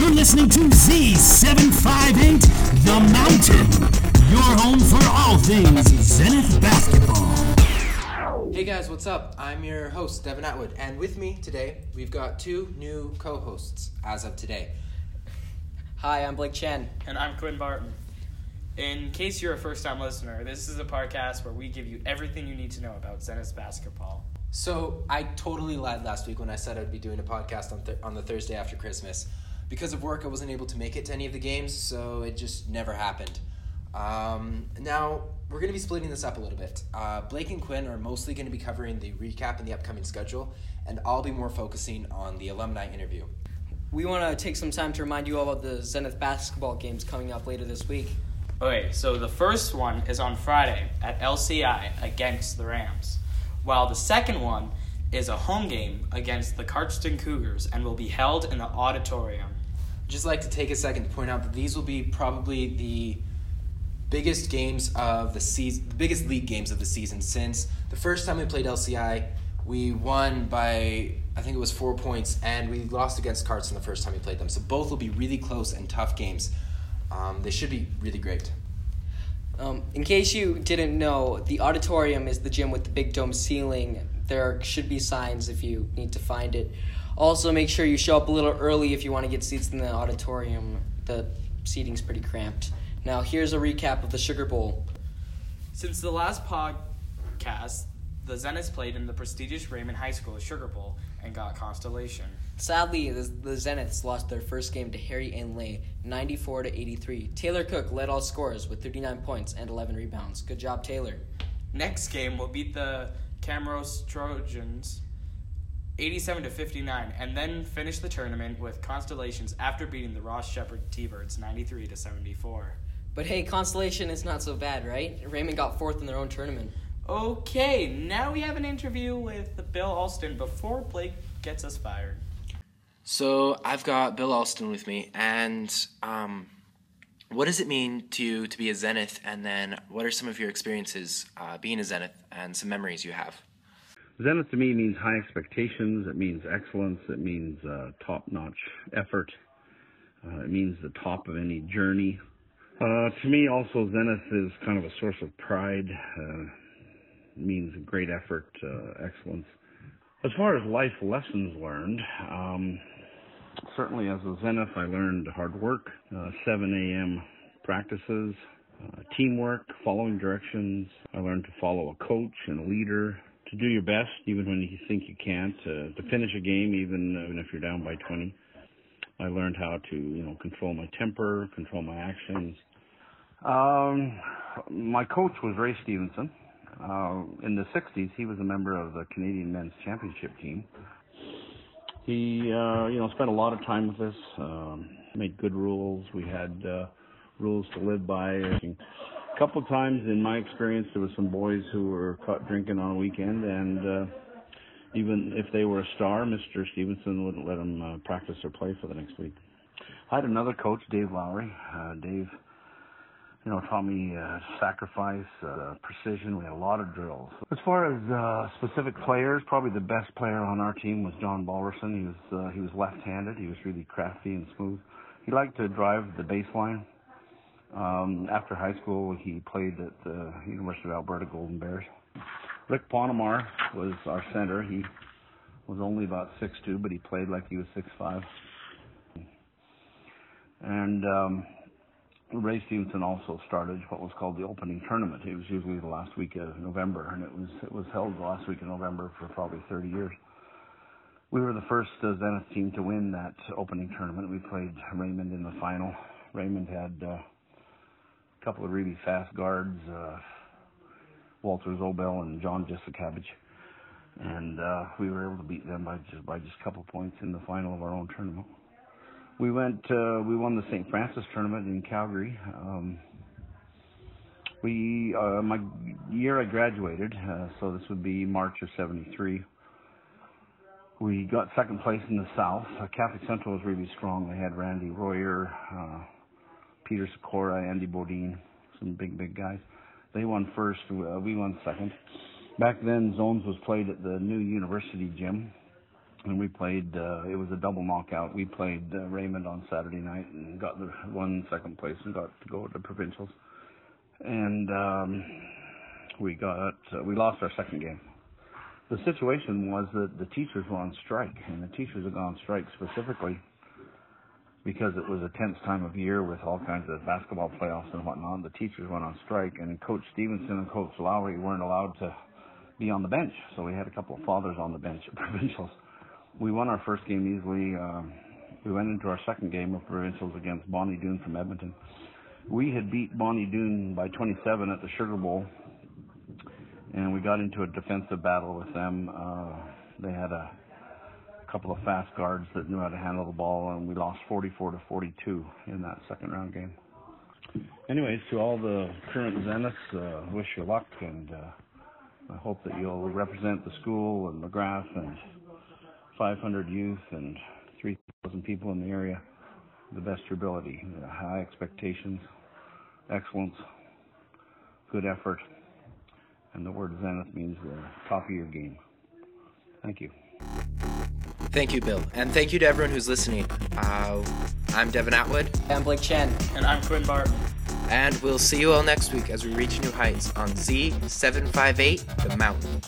You're listening to Z758 The Mountain, your home for all things Zenith basketball. Hey guys, what's up? I'm your host, Devin Atwood, and with me today, we've got two new co hosts as of today. Hi, I'm Blake Chen. And I'm Quinn Barton. In case you're a first time listener, this is a podcast where we give you everything you need to know about Zenith basketball. So, I totally lied last week when I said I'd be doing a podcast on, th- on the Thursday after Christmas. Because of work, I wasn't able to make it to any of the games, so it just never happened. Um, now, we're going to be splitting this up a little bit. Uh, Blake and Quinn are mostly going to be covering the recap and the upcoming schedule, and I'll be more focusing on the alumni interview. We want to take some time to remind you all about the Zenith basketball games coming up later this week. Okay, so the first one is on Friday at LCI against the Rams, while the second one is a home game against the Cardston Cougars and will be held in the auditorium. Just like to take a second to point out that these will be probably the biggest games of the season, the biggest league games of the season since the first time we played LCI, we won by I think it was four points, and we lost against Carson the first time we played them. So both will be really close and tough games. Um, they should be really great. Um, in case you didn't know, the auditorium is the gym with the big dome ceiling. There should be signs if you need to find it. Also, make sure you show up a little early if you want to get seats in the auditorium. The seating's pretty cramped. Now, here's a recap of the Sugar Bowl. Since the last podcast, the Zeniths played in the prestigious Raymond High School Sugar Bowl and got Constellation. Sadly, the, the Zeniths lost their first game to Harry Ainlay, 94 to 83. Taylor Cook led all scorers with 39 points and 11 rebounds. Good job, Taylor. Next game will beat the Camrose Trojans 87 to 59 and then finish the tournament with Constellations after beating the Ross Sheppard T-Birds 93 to 74. But hey, Constellation is not so bad, right? Raymond got fourth in their own tournament. Okay, now we have an interview with Bill Alston before Blake gets us fired. So I've got Bill Alston with me, and um, what does it mean to you to be a Zenith? And then what are some of your experiences uh, being a Zenith and some memories you have? Zenith to me means high expectations. It means excellence. It means uh, top-notch effort. Uh, it means the top of any journey. Uh, to me, also Zenith is kind of a source of pride. Uh, it means great effort, uh, excellence. As far as life lessons learned, um, certainly as a Zenith, I learned hard work, uh, 7 a.m. practices, teamwork, following directions. I learned to follow a coach and a leader, to do your best even when you think you can't, uh, to finish a game even, even if you're down by 20. I learned how to, you know, control my temper, control my actions. Um, my coach was Ray Stevenson. Uh, in the 60s, he was a member of the Canadian Men's Championship team. He, uh, you know, spent a lot of time with us, um, made good rules. We had uh, rules to live by. Couple times in my experience, there were some boys who were caught drinking on a weekend, and uh, even if they were a star, Mr. Stevenson wouldn't let them uh, practice or play for the next week. I had another coach, Dave Lowry. Uh, Dave, you know, taught me uh, sacrifice, uh, precision. We had a lot of drills. As far as uh, specific players, probably the best player on our team was John Balverson. He was uh, he was left-handed. He was really crafty and smooth. He liked to drive the baseline. Um, after high school, he played at the University of Alberta Golden Bears. Rick Ponemar was our center. He was only about six two, but he played like he was six five. And um, Ray Stevenson also started what was called the opening tournament. It was usually the last week of November, and it was it was held the last week of November for probably 30 years. We were the first uh, Zenith team to win that opening tournament. We played Raymond in the final. Raymond had uh, a couple of really fast guards, uh, Walter Zobel and John Jessicavage, and uh, we were able to beat them by just by just a couple points in the final of our own tournament. We went, uh, we won the St. Francis tournament in Calgary. Um, we, uh, my year I graduated, uh, so this would be March of 73. We got second place in the South. Uh, Catholic Central was really strong. They had Randy Royer, uh, Peter Sikora, Andy Bodine, some big, big guys. They won first. Uh, we won second. Back then, zones was played at the new university gym. and we played. Uh, it was a double knockout. We played uh, Raymond on Saturday night and got the won second place and got to go to provincials. And um, we got uh, we lost our second game. The situation was that the teachers were on strike, and the teachers had gone on strike specifically because it was a tense time of year with all kinds of basketball playoffs and whatnot. The teachers went on strike, and Coach Stevenson and Coach Lowry weren't allowed to be on the bench. So we had a couple of fathers on the bench at provincials. We won our first game easily. Um, we went into our second game of provincials against Bonnie Doon from Edmonton. We had beat Bonnie Doon by 27 at the Sugar Bowl, and we got into a defensive battle with them. Uh, they had a couple of fast guards that knew how to handle the ball, and we lost 44 to 42 in that second round game. Anyways, to all the current Zeniths, uh, wish you luck, and uh, I hope that you'll represent the school and Magrath and 500 youth and 3,000 people in the area the best your ability. Uh, high expectations, excellence, good effort, and the word zenith means the top of your game. Thank you. Thank you, Bill. And thank you to everyone who's listening. Uh, I'm Devin Atwood. I'm Blake Chen. And I'm Quinn Barton. And we'll see you all next week as we reach new heights on Z758 The Mountain.